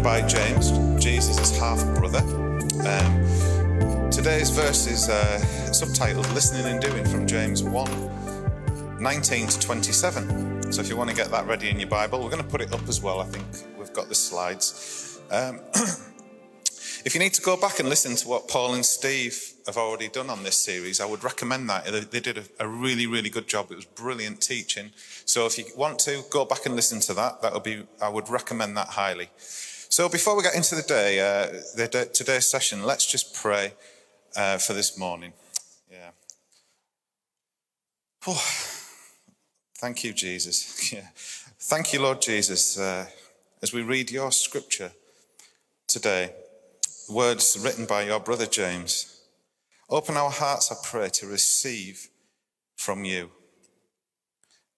written by James, Jesus' half brother. Um, today's verse is uh, subtitled Listening and Doing from James 1 19 to 27. So if you want to get that ready in your Bible, we're going to put it up as well. I think we've got the slides. Um, if you need to go back and listen to what Paul and Steve have already done on this series, I would recommend that. They did a, really, really good job. It was brilliant teaching. So if you want to go back and listen to that, that would be. I would recommend that highly. So before we get into the day, uh, the, today's session, let's just pray uh, for this morning. Yeah. Oh, thank you, Jesus. Yeah. Thank you, Lord Jesus, uh, as we read your scripture today, words written by your brother James. Open our hearts, I pray, to receive from you.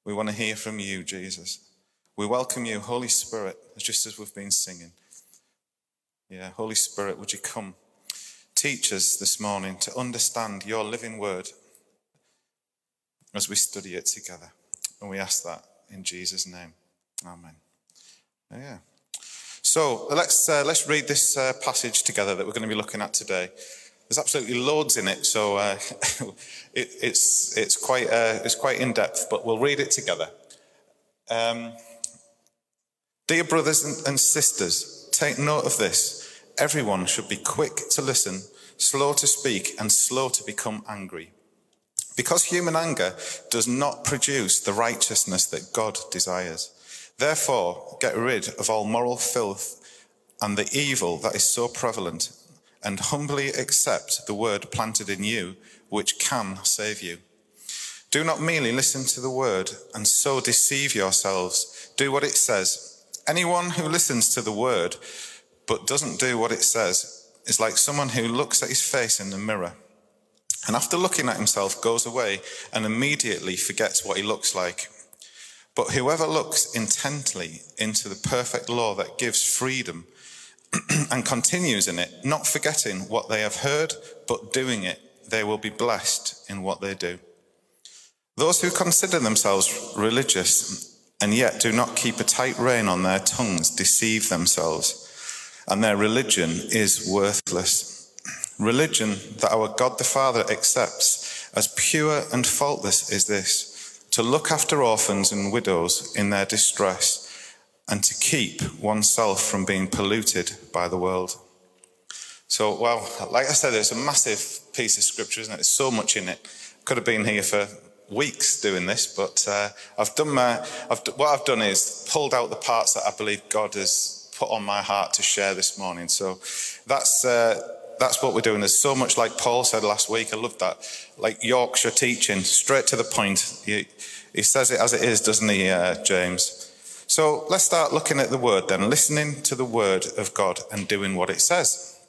We want to hear from you, Jesus. We welcome you, Holy Spirit, just as we've been singing. Yeah, Holy Spirit, would you come? Teach us this morning to understand your living word as we study it together. And we ask that in Jesus' name. Amen. Yeah. So let's, uh, let's read this uh, passage together that we're going to be looking at today. There's absolutely loads in it, so uh, it, it's, it's, quite, uh, it's quite in depth, but we'll read it together. Um, Dear brothers and sisters, take note of this. Everyone should be quick to listen, slow to speak, and slow to become angry. Because human anger does not produce the righteousness that God desires. Therefore, get rid of all moral filth and the evil that is so prevalent and humbly accept the word planted in you, which can save you. Do not merely listen to the word and so deceive yourselves. Do what it says. Anyone who listens to the word but doesn't do what it says is like someone who looks at his face in the mirror and after looking at himself goes away and immediately forgets what he looks like. But whoever looks intently into the perfect law that gives freedom and continues in it, not forgetting what they have heard, but doing it, they will be blessed in what they do. Those who consider themselves religious and yet do not keep a tight rein on their tongues deceive themselves, and their religion is worthless. Religion that our God the Father accepts as pure and faultless is this to look after orphans and widows in their distress and to keep oneself from being polluted by the world. So, well, like I said, it's a massive piece of scripture, isn't it? There's so much in it. Could have been here for weeks doing this, but uh, I've done my. I've, what I've done is pulled out the parts that I believe God has put on my heart to share this morning. So that's uh, that's what we're doing. There's so much, like Paul said last week. I love that, like Yorkshire teaching, straight to the point. He, he says it as it is, doesn't he, uh, James? So let's start looking at the word then, listening to the word of God and doing what it says.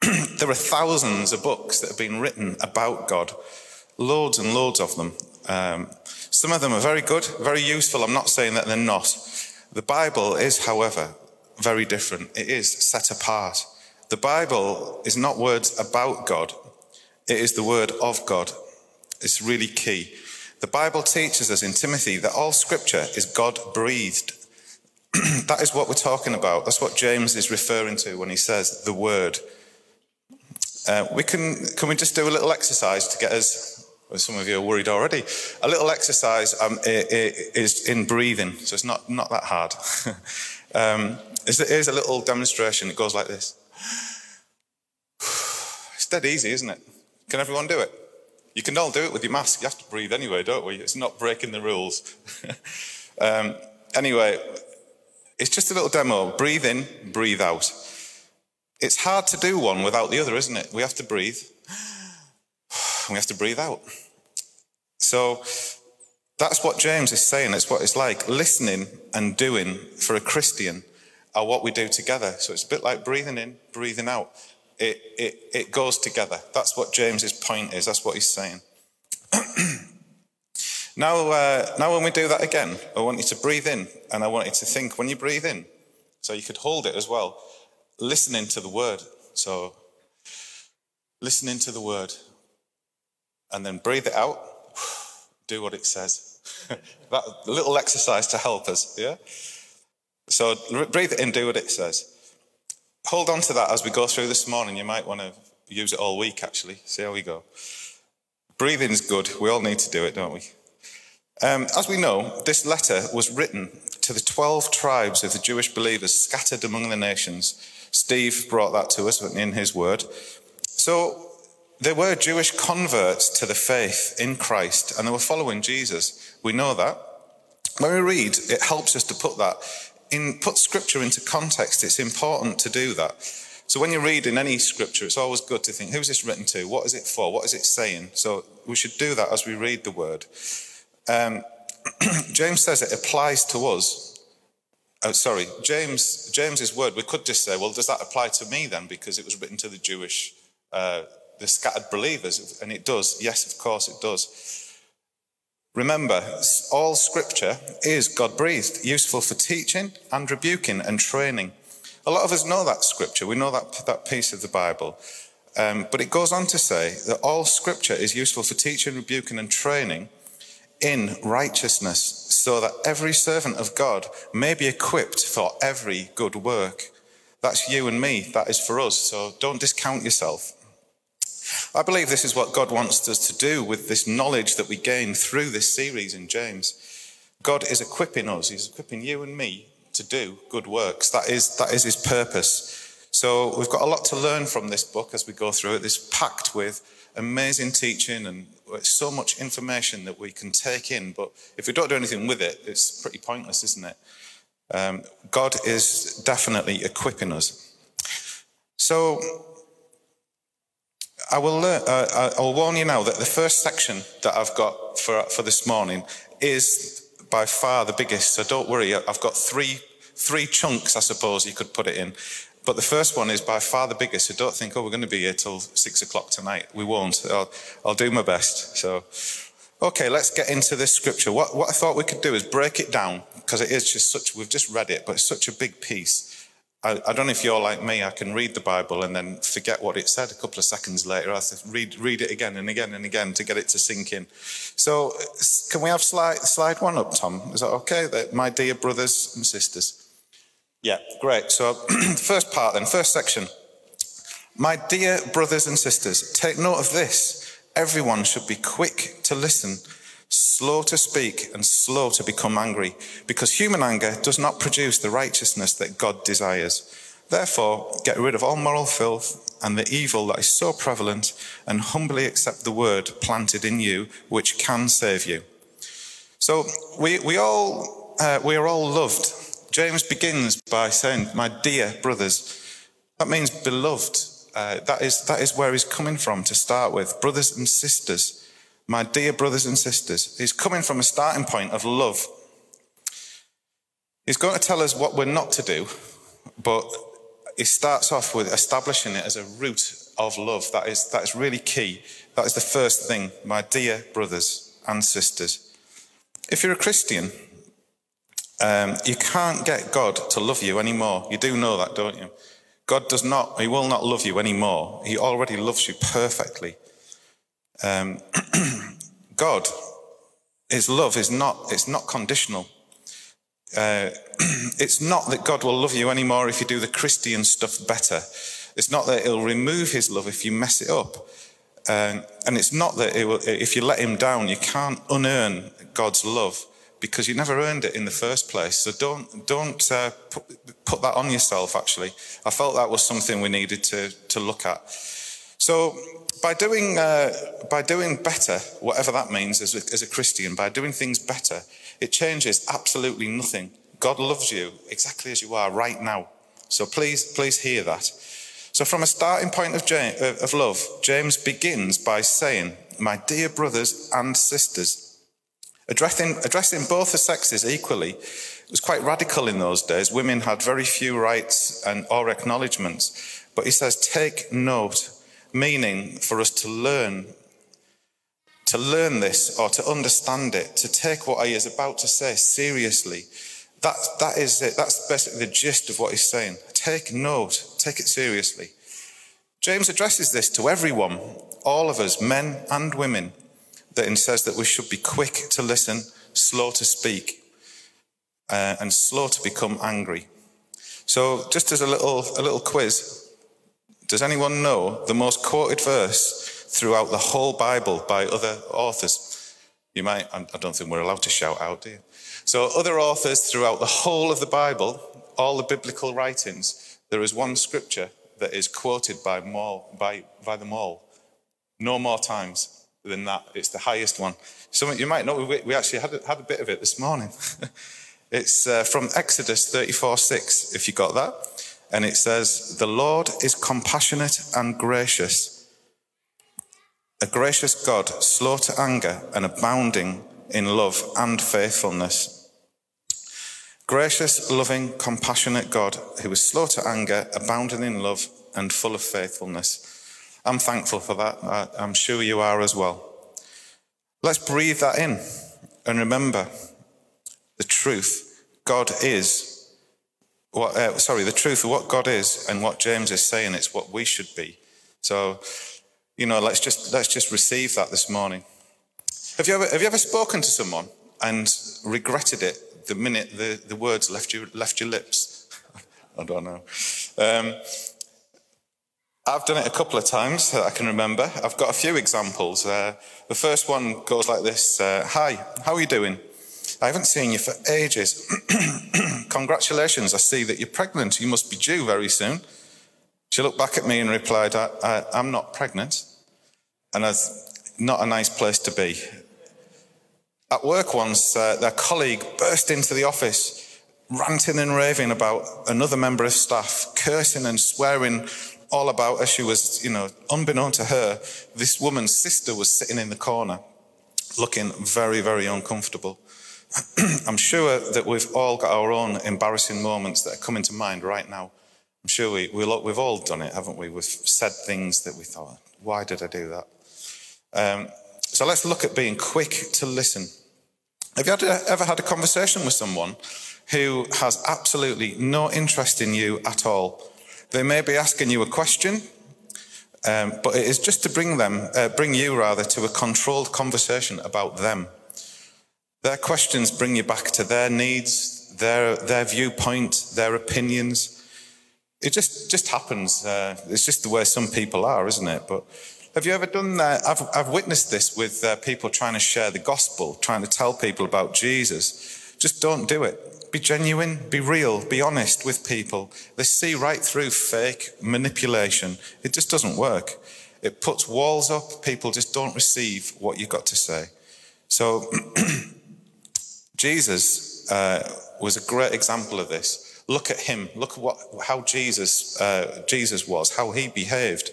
there are thousands of books that have been written about God, loads and loads of them. Um, some of them are very good, very useful. I'm not saying that they're not. The Bible is, however, very different. It is set apart. The Bible is not words about God, it is the word of God. It's really key. The Bible teaches us in Timothy that all scripture is God breathed. that is what we're talking about. That's what James is referring to when he says the word. Uh, we can, can we just do a little exercise to get us, well, some of you are worried already, a little exercise um, is in breathing, so it's not, not that hard. um, here's a little demonstration. It goes like this. It's dead easy, isn't it? Can everyone do it? You can all do it with your mask. You have to breathe anyway, don't we? It's not breaking the rules. um, anyway, it's just a little demo. Breathe in, breathe out. It's hard to do one without the other, isn't it? We have to breathe. We have to breathe out. So that's what James is saying. It's what it's like. Listening and doing for a Christian are what we do together. So it's a bit like breathing in, breathing out it, it, it goes together. That's what James's point is. That's what he's saying. now, uh, now, when we do that again, I want you to breathe in and I want you to think when you breathe in. So you could hold it as well, listening to the word. So, listening to the word and then breathe it out, do what it says. that little exercise to help us, yeah? So breathe it in, do what it says. Hold on to that as we go through this morning. You might want to use it all week, actually. See how we go. Breathing's good. We all need to do it, don't we? Um, as we know, this letter was written to the 12 tribes of the Jewish believers scattered among the nations. Steve brought that to us in his word. So there were Jewish converts to the faith in Christ and they were following Jesus. We know that. When we read, it helps us to put that in, put scripture into context. It's important to do that. So when you read in any scripture, it's always good to think, who's this written to? What is it for? What is it saying? So we should do that as we read the word. Um, James says it applies to us. Oh, sorry, James James's word. We could just say, well, does that apply to me then? Because it was written to the Jewish, uh, the scattered believers, and it does. Yes, of course, it does. Remember, all scripture is God breathed, useful for teaching and rebuking and training. A lot of us know that scripture. We know that, that piece of the Bible. Um, but it goes on to say that all scripture is useful for teaching, rebuking, and training in righteousness, so that every servant of God may be equipped for every good work. That's you and me, that is for us, so don't discount yourself. I believe this is what God wants us to do with this knowledge that we gain through this series in James. God is equipping us, He's equipping you and me to do good works. That is, that is His purpose. So we've got a lot to learn from this book as we go through it. This packed with amazing teaching and so much information that we can take in, but if we don't do anything with it, it's pretty pointless, isn't it? Um, God is definitely equipping us. So I will, uh, uh I'll warn you now that the first section that I've got for, for this morning is by far the biggest. So don't worry, I've got three, three chunks, I suppose you could put it in. But the first one is by far the biggest. So don't think, oh, we're going to be here till six o'clock tonight. We won't. I'll, I'll do my best. So, okay, let's get into this scripture. What, what I thought we could do is break it down because it is just such, we've just read it, but it's such a big piece. I, I, don't know if you're like me, I can read the Bible and then forget what it said a couple of seconds later. I have read, read it again and again and again to get it to sink in. So, can we have slide, slide one up, Tom? Is that okay? My dear brothers and sisters. Yeah, great. So, first part then, first section. My dear brothers and sisters, take note of this. Everyone should be quick to listen, slow to speak, and slow to become angry, because human anger does not produce the righteousness that God desires. Therefore, get rid of all moral filth and the evil that is so prevalent, and humbly accept the word planted in you, which can save you. So, we, we, all, uh, we are all loved James begins by saying, My dear brothers. That means beloved. Uh, that, is, that is where he's coming from to start with. Brothers and sisters. My dear brothers and sisters. He's coming from a starting point of love. He's going to tell us what we're not to do, but he starts off with establishing it as a root of love. That is, that is really key. That is the first thing, my dear brothers and sisters. If you're a Christian, um, you can't get God to love you anymore. You do know that, don't you? God does not, He will not love you anymore. He already loves you perfectly. Um, God, His love is not, it's not conditional. Uh, it's not that God will love you anymore if you do the Christian stuff better. It's not that He'll remove His love if you mess it up. Um, and it's not that it will, if you let Him down, you can't unearn God's love because you never earned it in the first place. So don't don't uh, put, put, that on yourself. Actually, I felt that was something we needed to to look at. So by doing uh, by doing better, whatever that means as a, as a Christian, by doing things better, it changes absolutely nothing. God loves you exactly as you are right now. So please please hear that. So from a starting point of, James, of love, James begins by saying, "My dear brothers and sisters." Addressing, addressing both the sexes equally was quite radical in those days. Women had very few rights and or acknowledgements. But he says, take note, meaning for us to learn, to learn this or to understand it, to take what he is about to say seriously. That, that is it. That's basically the gist of what he's saying. Take note, take it seriously. James addresses this to everyone, all of us, men and women that says that we should be quick to listen, slow to speak, uh, and slow to become angry. So, just as a little, a little quiz, does anyone know the most quoted verse throughout the whole Bible by other authors? You might, I don't think we're allowed to shout out, do you? So, other authors throughout the whole of the Bible, all the biblical writings, there is one scripture that is quoted by, more, by, by them all. No more times than that. It's the highest one. Some you might know, we, we actually had a, had a bit of it this morning. it's uh, from Exodus 34 6, if you got that. And it says, The Lord is compassionate and gracious, a gracious God, slow to anger and abounding in love and faithfulness. Gracious, loving, compassionate God who is slow to anger, abounding in love, and full of faithfulness. I'm thankful for that. I'm sure you are as well. Let's breathe that in and remember the truth. God is what, uh, sorry, the truth of what God is and what James is saying. It's what we should be. So, you know, let's just let's just receive that this morning. Have you ever have you ever spoken to someone and regretted it the minute the, the words left you left your lips? I don't know. Um, I've done it a couple of times that I can remember. I've got a few examples. Uh, the first one goes like this uh, Hi, how are you doing? I haven't seen you for ages. Congratulations, I see that you're pregnant. You must be due very soon. She looked back at me and replied, I, am not pregnant. And that's not a nice place to be. At work once, uh, their colleague burst into the office, ranting and raving about another member of staff, cursing and swearing all about her. She was, you know, unbeknown to her, this woman's sister was sitting in the corner looking very, very uncomfortable. I'm sure that we've all got our own embarrassing moments that are coming to mind right now. I'm sure we, we have all done it, haven't we? We've said things that we thought, why did I do that? Um, so let's look at being quick to listen. Have you ever had a conversation with someone who has absolutely no interest in you at all? They may be asking you a question, um, but it is just to bring them, uh, bring you rather, to a controlled conversation about them. Their questions bring you back to their needs, their their viewpoint, their opinions. It just just happens. Uh, it's just the way some people are, isn't it? But have you ever done that? I've I've witnessed this with uh, people trying to share the gospel, trying to tell people about Jesus. Just don't do it. Be genuine, be real, be honest with people. They see right through fake manipulation. It just doesn't work. It puts walls up. People just don't receive what you've got to say. So, Jesus uh, was a great example of this. Look at him. Look at what, how Jesus, uh, Jesus was, how he behaved.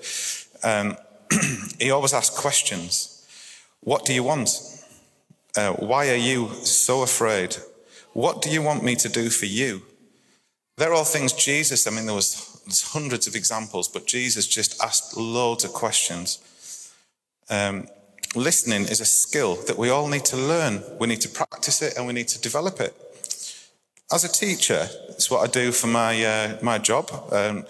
Um, he always asked questions. What do you want? Uh, why are you so afraid? What do you want me to do for you? They're all things Jesus, I mean, there was hundreds of examples, but Jesus just asked loads of questions. Um, listening is a skill that we all need to learn. We need to practice it and we need to develop it. As a teacher, it's what I do for my, uh, my job. Um,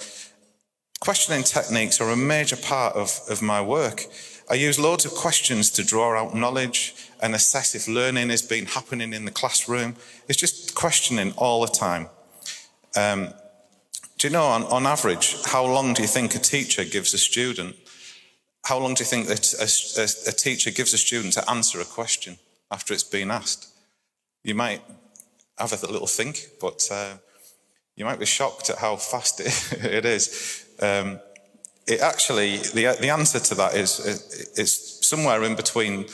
questioning techniques are a major part of, of my work. I use loads of questions to draw out knowledge and assess if learning has been happening in the classroom. It's just questioning all the time. Um, do you know, on, on average, how long do you think a teacher gives a student? How long do you think that a, a, a teacher gives a student to answer a question after it's been asked? You might have a little think, but uh, you might be shocked at how fast it, it is. Um, it actually, the, the answer to that is it's somewhere in between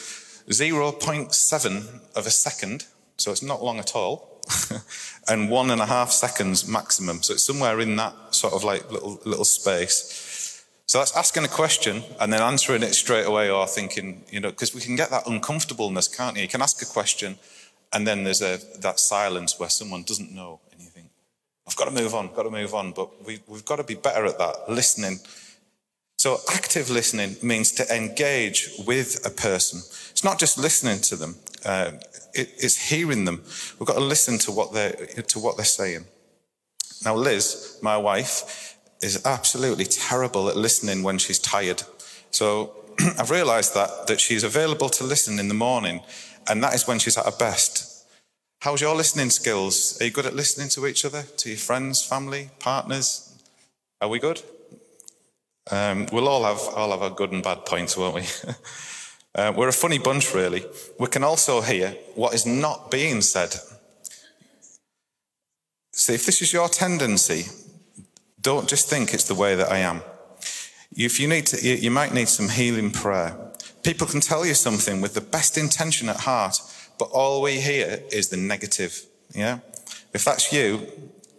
0.7 of a second, so it's not long at all, and one and a half seconds maximum. So it's somewhere in that sort of like little, little space. So that's asking a question and then answering it straight away or thinking, you know, because we can get that uncomfortableness, can't you? You can ask a question and then there's a, that silence where someone doesn't know and you think, I've got to move on, got to move on. But we, we've got to be better at that, listening so, active listening means to engage with a person. It's not just listening to them; uh, it, it's hearing them. We've got to listen to what they're to what they're saying. Now, Liz, my wife, is absolutely terrible at listening when she's tired. So, I've realised that that she's available to listen in the morning, and that is when she's at her best. How's your listening skills? Are you good at listening to each other, to your friends, family, partners? Are we good? Um, we'll all have all have our good and bad points, won't we? uh, we're a funny bunch, really. We can also hear what is not being said. See, if this is your tendency, don't just think it's the way that I am. If you need to, you might need some healing prayer. People can tell you something with the best intention at heart, but all we hear is the negative. Yeah? If that's you,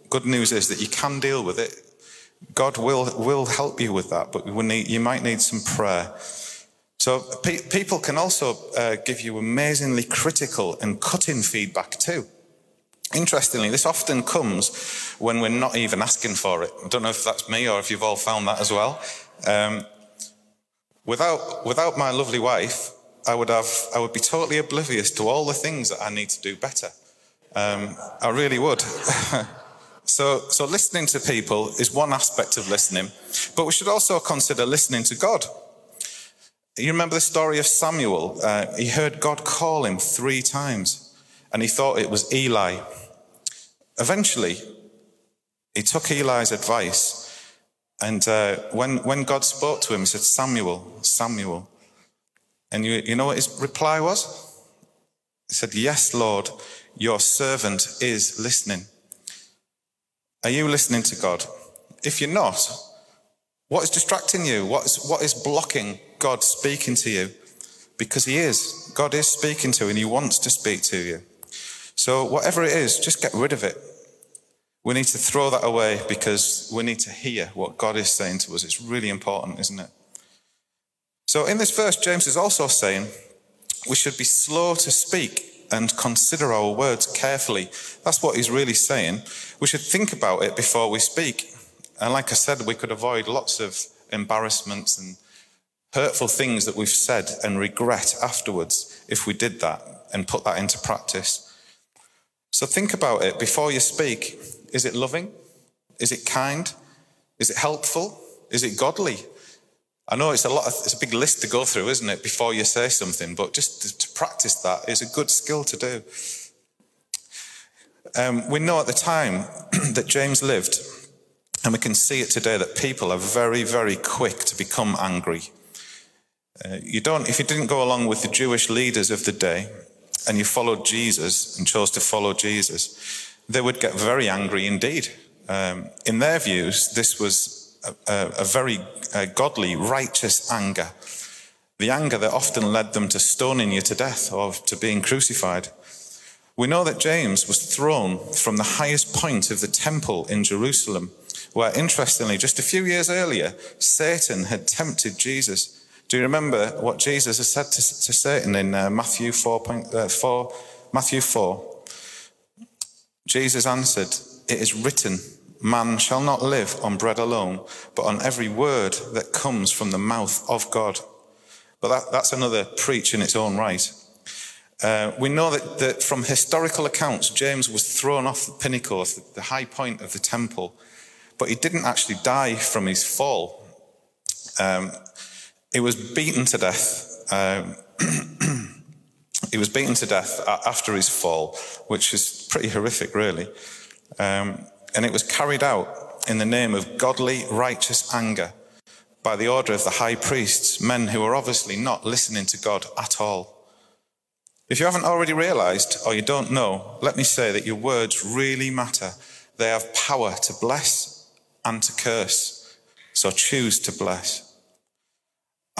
good news is that you can deal with it. God will, will help you with that, but need, you might need some prayer. So pe- people can also uh, give you amazingly critical and cutting feedback too. Interestingly, this often comes when we're not even asking for it. I don't know if that's me or if you've all found that as well. Um, without, without my lovely wife, I would have, I would be totally oblivious to all the things that I need to do better. Um, I really would. so, so listening to people is one aspect of listening, but we should also consider listening to God. You remember the story of Samuel? Uh, he heard God call him three times, and he thought it was Eli. Eventually, he took Eli's advice, and uh, when when God spoke to him, he said, "Samuel, Samuel." And you, you know what his reply was? He said, Yes, Lord, your servant is listening. Are you listening to God? If you're not, what is distracting you? What is, what is blocking God speaking to you? Because He is. God is speaking to you and He wants to speak to you. So, whatever it is, just get rid of it. We need to throw that away because we need to hear what God is saying to us. It's really important, isn't it? So in this verse, James is also saying we should be slow to speak and consider our words carefully. That's what he's really saying. We should think about it before we speak. And like I said, we could avoid lots of embarrassments and hurtful things that we've said and regret afterwards if we did that and put that into practice. So think about it before you speak. Is it loving? Is it kind? Is it helpful? Is it godly? I know it's a lot, of, it's a big list to go through, isn't it, before you say something, but just to, to practice that is a good skill to do. Um, we know at the time that James lived, and we can see it today, that people are very, very quick to become angry. Uh, you don't, if you didn't go along with the Jewish leaders of the day and you followed Jesus and chose to follow Jesus, they would get very angry indeed. Um, in their views, this was a, a very uh, godly, righteous anger. The anger that often led them to stoning you to death or to being crucified. We know that James was thrown from the highest point of the temple in Jerusalem, where interestingly, just a few years earlier, Satan had tempted Jesus. Do you remember what Jesus has said to, to Satan in uh, Matthew 4, point, uh, 4, Matthew 4? Jesus answered, It is written, Man shall not live on bread alone, but on every word that comes from the mouth of God. But that, that's another preach in its own right. Uh, we know that, that, from historical accounts, James was thrown off the pinnacle the, the, high point of the temple, but he didn't actually die from his fall. Um, he was beaten to death. Um, he was beaten to death after his fall, which is pretty horrific, really. Um, and it was carried out in the name of godly, righteous anger by the order of the high priests, men who were obviously not listening to God at all. If you haven't already realized or you don't know, let me say that your words really matter. They have power to bless and to curse. So choose to bless.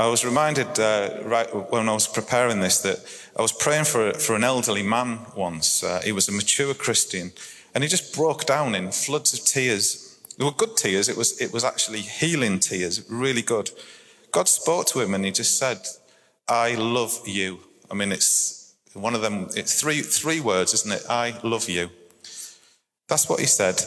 I was reminded uh, right when I was preparing this that I was praying for, for an elderly man once. Uh, he was a mature Christian and he just broke down in floods of tears. They were good tears. It was, it was actually healing tears, really good. God spoke to him and he just said, I love you. I mean, it's one of them, it's three, three words, isn't it? I love you. That's what he said.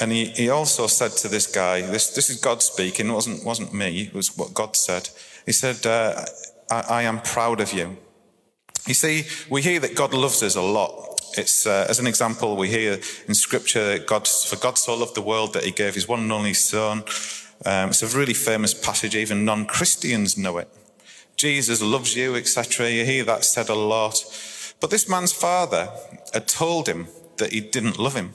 And he, he also said to this guy, this, this is God speaking, it wasn't, wasn't me, it was what God said. He said, uh, I, I am proud of you. You see, we hear that God loves us a lot. It's, uh, as an example, we hear in Scripture, God, for God so loved the world that he gave his one and only Son. Um, it's a really famous passage, even non Christians know it. Jesus loves you, etc. You hear that said a lot. But this man's father had told him that he didn't love him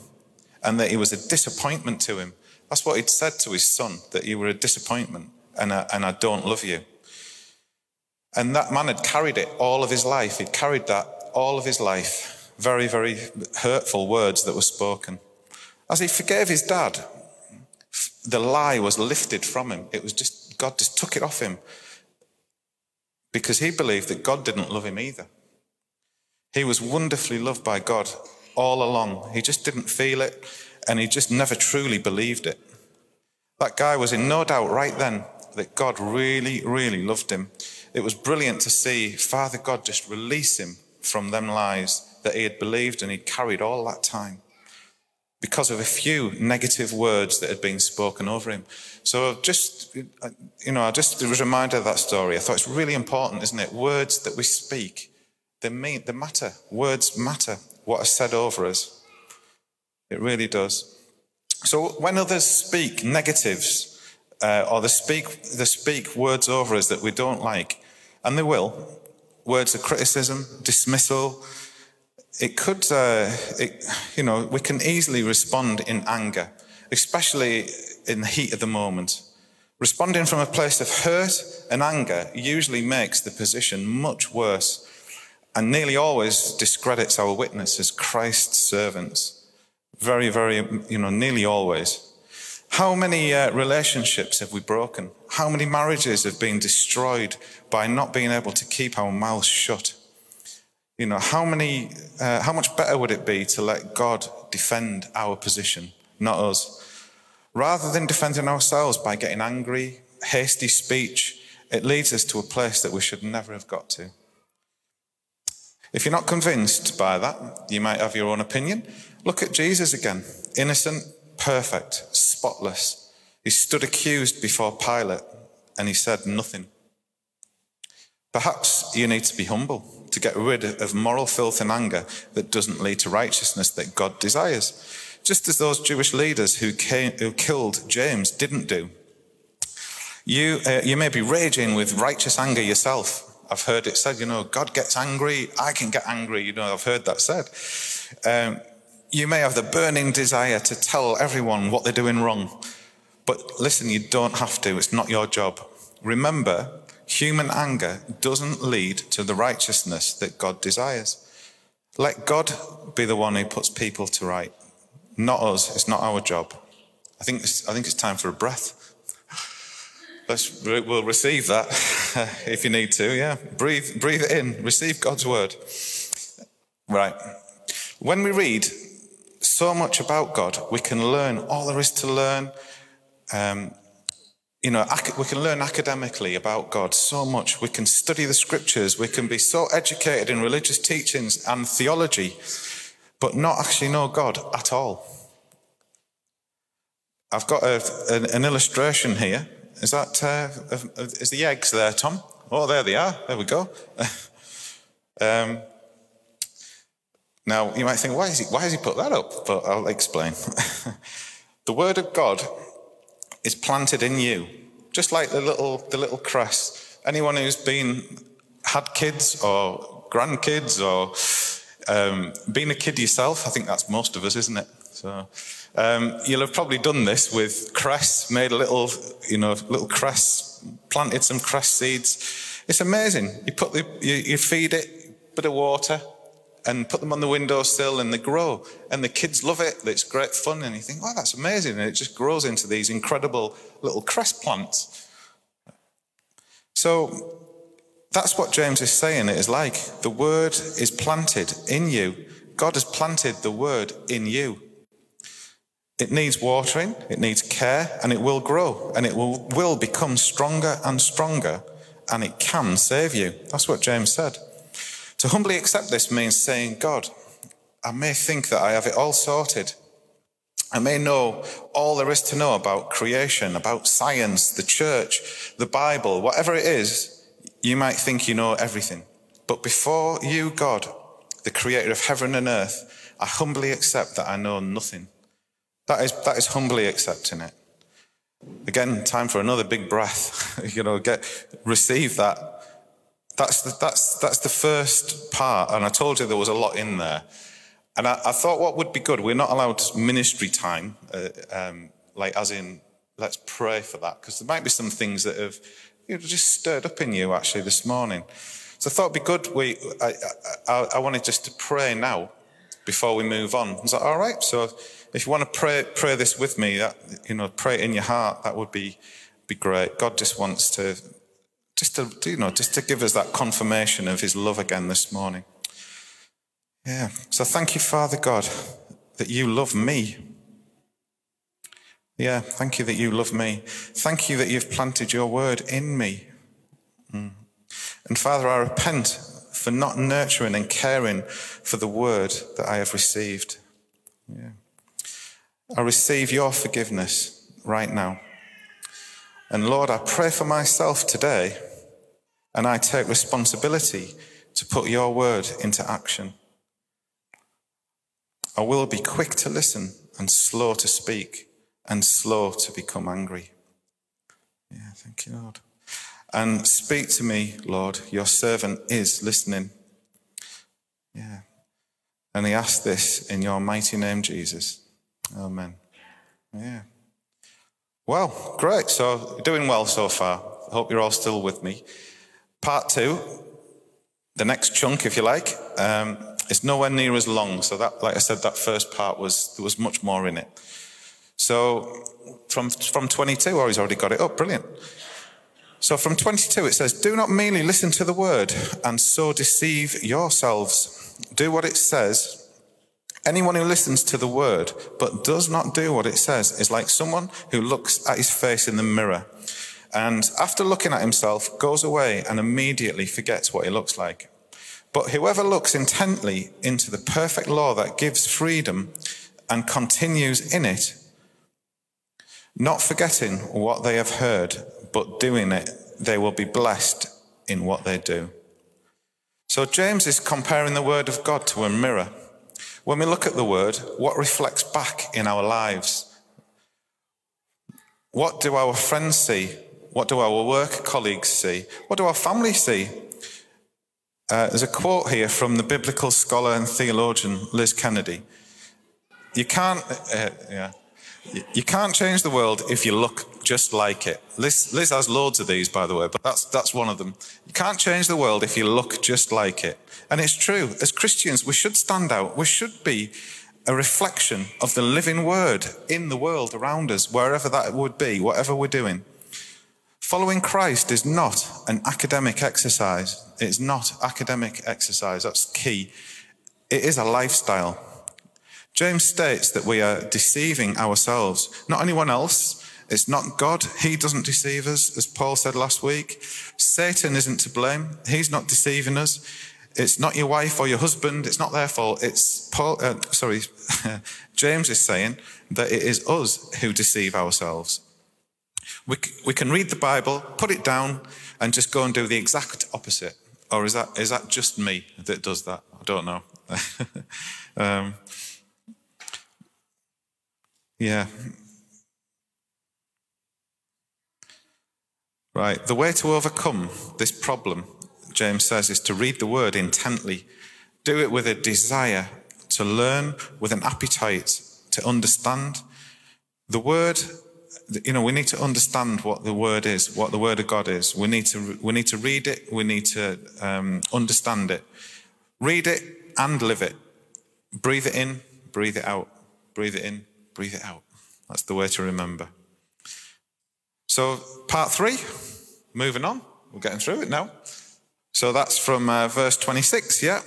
and that he was a disappointment to him. That's what he'd said to his son, that you were a disappointment and I, and I don't love you. And that man had carried it all of his life. He'd carried that all of his life. Very, very hurtful words that were spoken. As he forgave his dad, the lie was lifted from him. It was just, God just took it off him because he believed that God didn't love him either. He was wonderfully loved by God all along. He just didn't feel it and he just never truly believed it. That guy was in no doubt right then that God really, really loved him. It was brilliant to see Father God just release him from them lies that he had believed and he'd carried all that time because of a few negative words that had been spoken over him. So just, you know, I just was reminded of that story. I thought it's really important, isn't it? Words that we speak, they mean, they matter. Words matter. What are said over us. It really does. So when others speak negatives, uh, or they speak, they speak words over us that we don't like, and they will, words of criticism, dismissal, it could, uh, it, you know, we can easily respond in anger, especially in the heat of the moment. Responding from a place of hurt and anger usually makes the position much worse and nearly always discredits our witness as Christ's servants. Very, very, you know, nearly always. How many uh, relationships have we broken? How many marriages have been destroyed by not being able to keep our mouths shut? You know, how many, uh, how much better would it be to let God defend our position, not us? Rather than defending ourselves by getting angry, hasty speech, it leads us to a place that we should never have got to. If you're not convinced by that, you might have your own opinion. Look at Jesus again. Innocent, perfect, spotless. He stood accused before Pilate and he said nothing. Perhaps you need to be humble to get rid of moral filth and anger that doesn't lead to righteousness that God desires, just as those Jewish leaders who, came, who killed James didn't do. You, uh, you may be raging with righteous anger yourself. I've heard it said, you know, God gets angry, I can get angry. You know, I've heard that said. Um, you may have the burning desire to tell everyone what they're doing wrong. But listen, you don't have to. It's not your job. Remember, Human anger doesn't lead to the righteousness that God desires. Let God be the one who puts people to right, not us. It's not our job. I think I think it's time for a breath. Let's, we'll receive that if you need to. Yeah, breathe, breathe it in. Receive God's word. Right. When we read so much about God, we can learn all there is to learn. Um, you know, we can learn academically about God so much. We can study the scriptures. We can be so educated in religious teachings and theology, but not actually know God at all. I've got a, an, an, illustration here. Is that uh, is the eggs there, Tom? Oh, there they are. There we go. um, now you might think, why, is he, why has he put that up? But I'll explain. the Word of God is planted in you, just like the little the little cress. Anyone who's been had kids or grandkids or um, been a kid yourself, I think that's most of us, isn't it? So um, you'll have probably done this with cress, made a little, you know, little cress, planted some cress seeds. It's amazing. You put the, you, you feed it, a bit of water, and put them on the windowsill and they grow. And the kids love it. It's great fun. And you think, wow, that's amazing. And it just grows into these incredible little cress plants. So that's what James is saying it is like. The word is planted in you. God has planted the word in you. It needs watering, it needs care, and it will grow, and it will, will become stronger and stronger, and it can save you. That's what James said. To humbly accept this means saying, God, I may think that I have it all sorted. I may know all there is to know about creation, about science, the church, the Bible, whatever it is, you might think you know everything. But before you, God, the creator of heaven and earth, I humbly accept that I know nothing. That is, that is humbly accepting it. Again, time for another big breath. you know, get, receive that that's the, that's, that's the first part. And I told you there was a lot in there. And I, I thought what would be good, we're not allowed ministry time, uh, um, like as in, let's pray for that, because there might be some things that have you know, just stirred up in you actually this morning. So I thought it'd be good. We, I, I, I wanted just to pray now before we move on. I was like, all right. So if you want to pray, pray this with me, that, you know, pray it in your heart, that would be, be great. God just wants to, just to, you know, just to give us that confirmation of his love again this morning. Yeah. So thank you, Father God, that you love me. Yeah. Thank you that you love me. Thank you that you've planted your word in me. Mm. And Father, I repent for not nurturing and caring for the word that I have received. Yeah. I receive your forgiveness right now. And Lord, I pray for myself today, and I take responsibility to put your word into action. I will be quick to listen and slow to speak and slow to become angry. Yeah, thank you, Lord. And speak to me, Lord. Your servant is listening. Yeah. And he asked this in your mighty name, Jesus. Amen. Yeah. Well, great. So, doing well so far. I hope you're all still with me. Part two, the next chunk, if you like, um, is nowhere near as long. So that, like I said, that first part was there was much more in it. So from from 22, oh, he's already got it up. Brilliant. So from 22, it says, "Do not merely listen to the word and so deceive yourselves. Do what it says." Anyone who listens to the word but does not do what it says is like someone who looks at his face in the mirror and after looking at himself goes away and immediately forgets what he looks like. But whoever looks intently into the perfect law that gives freedom and continues in it, not forgetting what they have heard, but doing it, they will be blessed in what they do. So James is comparing the word of God to a mirror. When we look at the word, what reflects back in our lives? What do our friends see? What do our work colleagues see? What do our family see? Uh, there's a quote here from the biblical scholar and theologian Liz Kennedy. You can't, uh, yeah, you can't change the world if you look just like it. Liz, Liz has loads of these, by the way, but that's, that's one of them. You can't change the world if you look just like it. And it's true. As Christians, we should stand out. We should be a reflection of the living word in the world around us, wherever that would be, whatever we're doing. Following Christ is not an academic exercise. It's not academic exercise. That's key. It is a lifestyle. James states that we are deceiving ourselves, not anyone else. It's not God. He doesn't deceive us, as Paul said last week. Satan isn't to blame. He's not deceiving us. It's not your wife or your husband. It's not their fault. It's Paul, uh, sorry, James is saying that it is us who deceive ourselves. We, we can read the Bible, put it down, and just go and do the exact opposite. Or is that, is that just me that does that? I don't know. um, yeah. Right. The way to overcome this problem, James says, is to read the word intently. Do it with a desire to learn, with an appetite to understand. The word, you know, we need to understand what the word is, what the word of God is. We need to, we need to read it. We need to um, understand it. Read it and live it. Breathe it in, breathe it out. Breathe it in, breathe it out. That's the way to remember. So, part three, moving on. We're getting through it now. So, that's from uh, verse 26, yeah?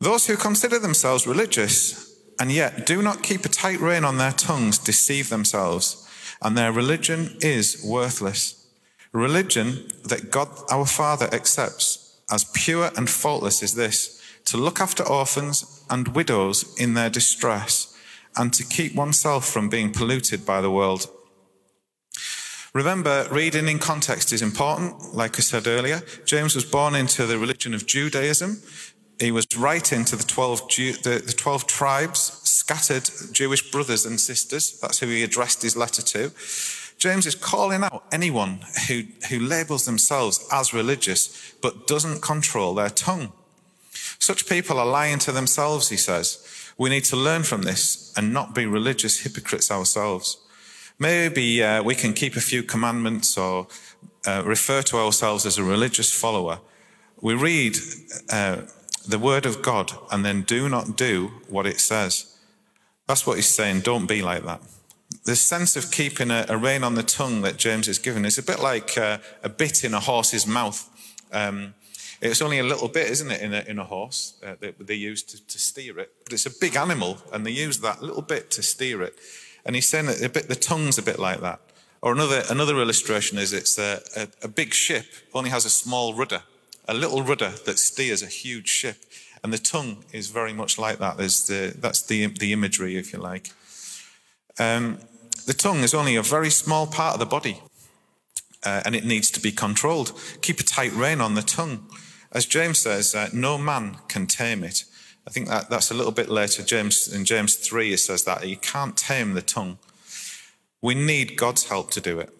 Those who consider themselves religious and yet do not keep a tight rein on their tongues deceive themselves, and their religion is worthless. Religion that God our Father accepts as pure and faultless is this to look after orphans and widows in their distress, and to keep oneself from being polluted by the world. Remember, reading in context is important. Like I said earlier, James was born into the religion of Judaism. He was writing to the 12, Jew, the, the 12 tribes, scattered Jewish brothers and sisters. That's who he addressed his letter to. James is calling out anyone who, who labels themselves as religious but doesn't control their tongue. Such people are lying to themselves, he says. We need to learn from this and not be religious hypocrites ourselves. Maybe uh, we can keep a few commandments or uh, refer to ourselves as a religious follower. We read uh, the word of God and then do not do what it says. That's what he's saying. Don't be like that. The sense of keeping a, a rein on the tongue that James is given is a bit like uh, a bit in a horse's mouth. Um, it's only a little bit, isn't it, in a, in a horse uh, that they use to, to steer it. But it's a big animal, and they use that little bit to steer it. And he's saying that a bit, the tongue's a bit like that. Or another, another illustration is it's a, a, a big ship only has a small rudder, a little rudder that steers a huge ship. And the tongue is very much like that. There's the, that's the, the imagery, if you like. Um, the tongue is only a very small part of the body, uh, and it needs to be controlled. Keep a tight rein on the tongue. As James says, uh, no man can tame it. I think that, that's a little bit later. James in James 3 it says that you can't tame the tongue. We need God's help to do it.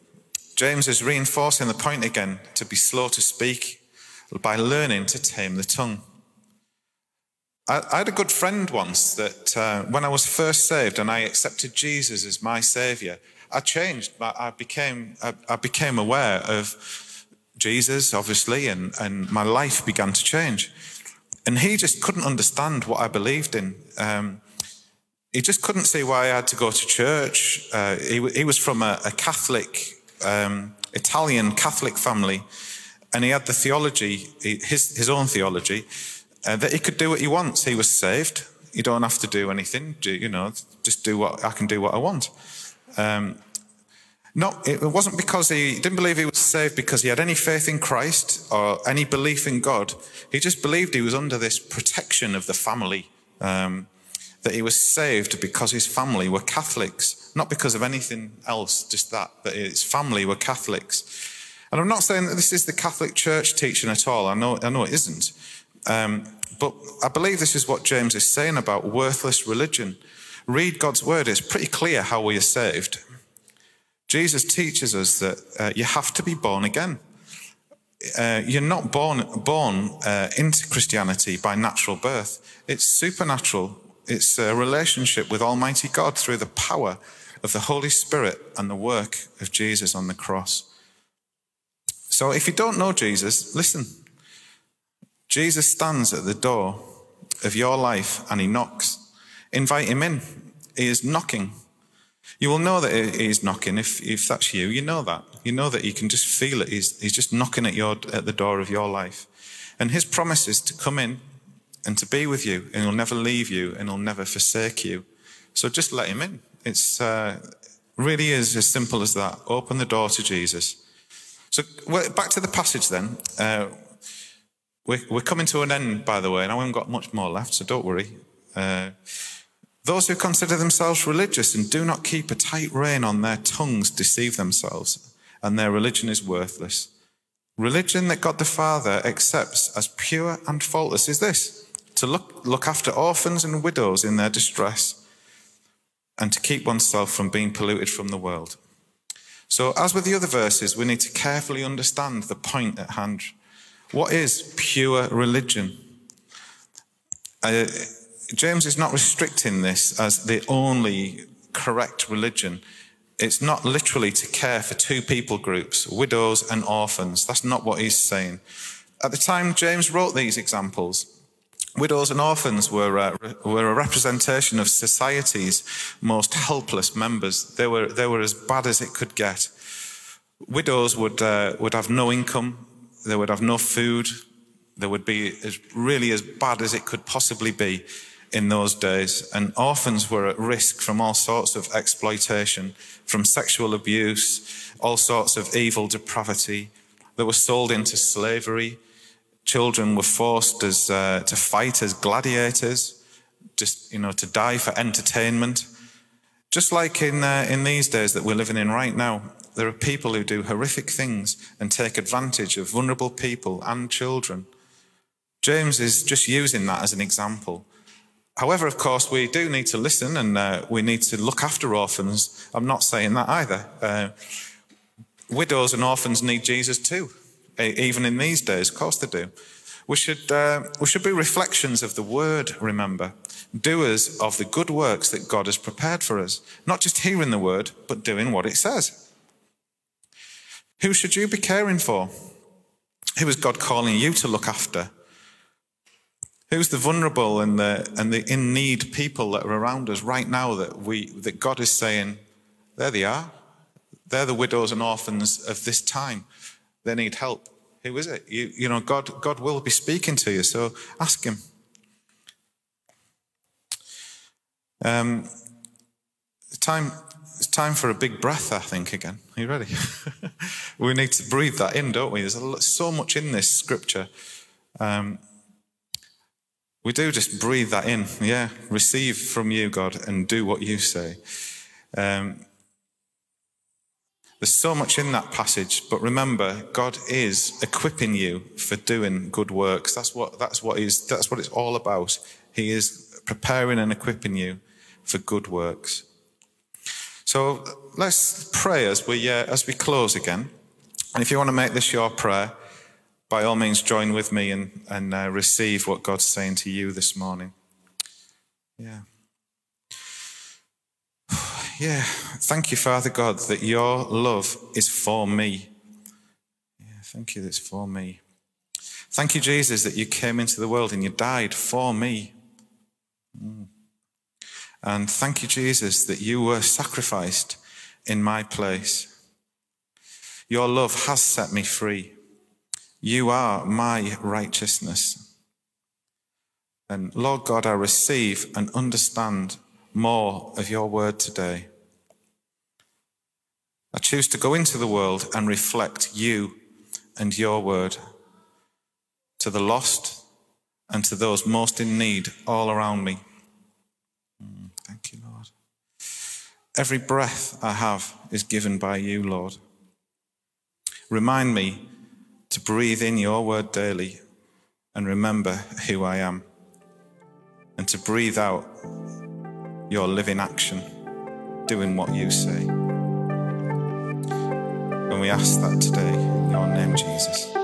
James is reinforcing the point again to be slow to speak by learning to tame the tongue. I, I had a good friend once that uh, when I was first saved and I accepted Jesus as my savior, I changed. I became, I, I became aware of Jesus, obviously, and, and my life began to change. And he just couldn't understand what I believed in. Um, he just couldn't see why I had to go to church. Uh, he, he, was from a, a Catholic, um, Italian Catholic family, and he had the theology, his, his own theology, uh, that he could do what he wants. He was saved. You don't have to do anything. Do, you know, just do what I can do what I want. Um, not, it wasn't because he didn't believe he was saved because he had any faith in Christ or any belief in God. He just believed he was under this protection of the family. Um, that he was saved because his family were Catholics, not because of anything else, just that, that his family were Catholics. And I'm not saying that this is the Catholic Church teaching at all. I know, I know it isn't. Um, but I believe this is what James is saying about worthless religion. Read God's word, it's pretty clear how we are saved. Jesus teaches us that uh, you have to be born again. Uh, you're not born, born uh, into Christianity by natural birth. It's supernatural. It's a relationship with Almighty God through the power of the Holy Spirit and the work of Jesus on the cross. So if you don't know Jesus, listen. Jesus stands at the door of your life and he knocks. Invite him in. He is knocking. You will know that he is knocking if, if that's you. You know that. You know that you can just feel it. He's, he's just knocking at, your, at the door of your life. And his promise is to come in and to be with you, and he'll never leave you, and he'll never forsake you. So just let him in. It's uh, really is as simple as that. Open the door to Jesus. So back to the passage then. Uh, we're, we're, coming to an end, by the way, and I haven't got much more left, so don't worry. Uh, those who consider themselves religious and do not keep a tight rein on their tongues deceive themselves, and their religion is worthless. Religion that God the Father accepts as pure and faultless is this to look, look after orphans and widows in their distress, and to keep oneself from being polluted from the world. So, as with the other verses, we need to carefully understand the point at hand. What is pure religion? Uh, James is not restricting this as the only correct religion. It's not literally to care for two people groups, widows and orphans. That's not what he's saying. At the time James wrote these examples, widows and orphans were, uh, were a representation of society's most helpless members. They were, they were as bad as it could get. Widows would, uh, would have no income, they would have no food, they would be as, really as bad as it could possibly be in those days, and orphans were at risk from all sorts of exploitation, from sexual abuse, all sorts of evil depravity. They were sold into slavery. Children were forced as, uh, to fight as gladiators, just you know, to die for entertainment. Just like in uh, in these days that we're living in right now, there are people who do horrific things and take advantage of vulnerable people and children. James is just using that as an example However, of course, we do need to listen and uh, we need to look after orphans. I'm not saying that either. Uh, widows and orphans need Jesus too, even in these days. Of course they do. We should, uh, we should be reflections of the word, remember, doers of the good works that God has prepared for us. Not just hearing the word, but doing what it says. Who should you be caring for? Who is God calling you to look after? Who's the vulnerable and the, and the in need people that are around us right now that, we, that God is saying, there they are. They're the widows and orphans of this time. They need help. Who is it? You, you know, God, God will be speaking to you, so ask Him. Um, time, it's time for a big breath, I think, again. Are you ready? we need to breathe that in, don't we? There's so much in this scripture. Um, we do just breathe that in. Yeah, receive from you, God, and do what you say. Um, there's so much in that passage, but remember, God is equipping you for doing good works. That's what that's what is that's what it's all about. He is preparing and equipping you for good works. So let's pray as we uh, as we close again. And if you want to make this your prayer, by all means, join with me and and uh, receive what God's saying to you this morning. Yeah. Yeah, thank you, Father God, that your love is for me. Yeah, thank you that it's for me. Thank you, Jesus, that you came into the world and you died for me. Mm. And thank you, Jesus, that you were sacrificed in my place. Your love has set me free. You are my righteousness. And Lord God, I receive and understand more of your word today. I choose to go into the world and reflect you and your word to the lost and to those most in need all around me. Mm, thank you, Lord. Every breath I have is given by you, Lord. Remind me to breathe in your word daily and remember who I am, and to breathe out your living action, doing what you say. And we ask that today in your name, Jesus.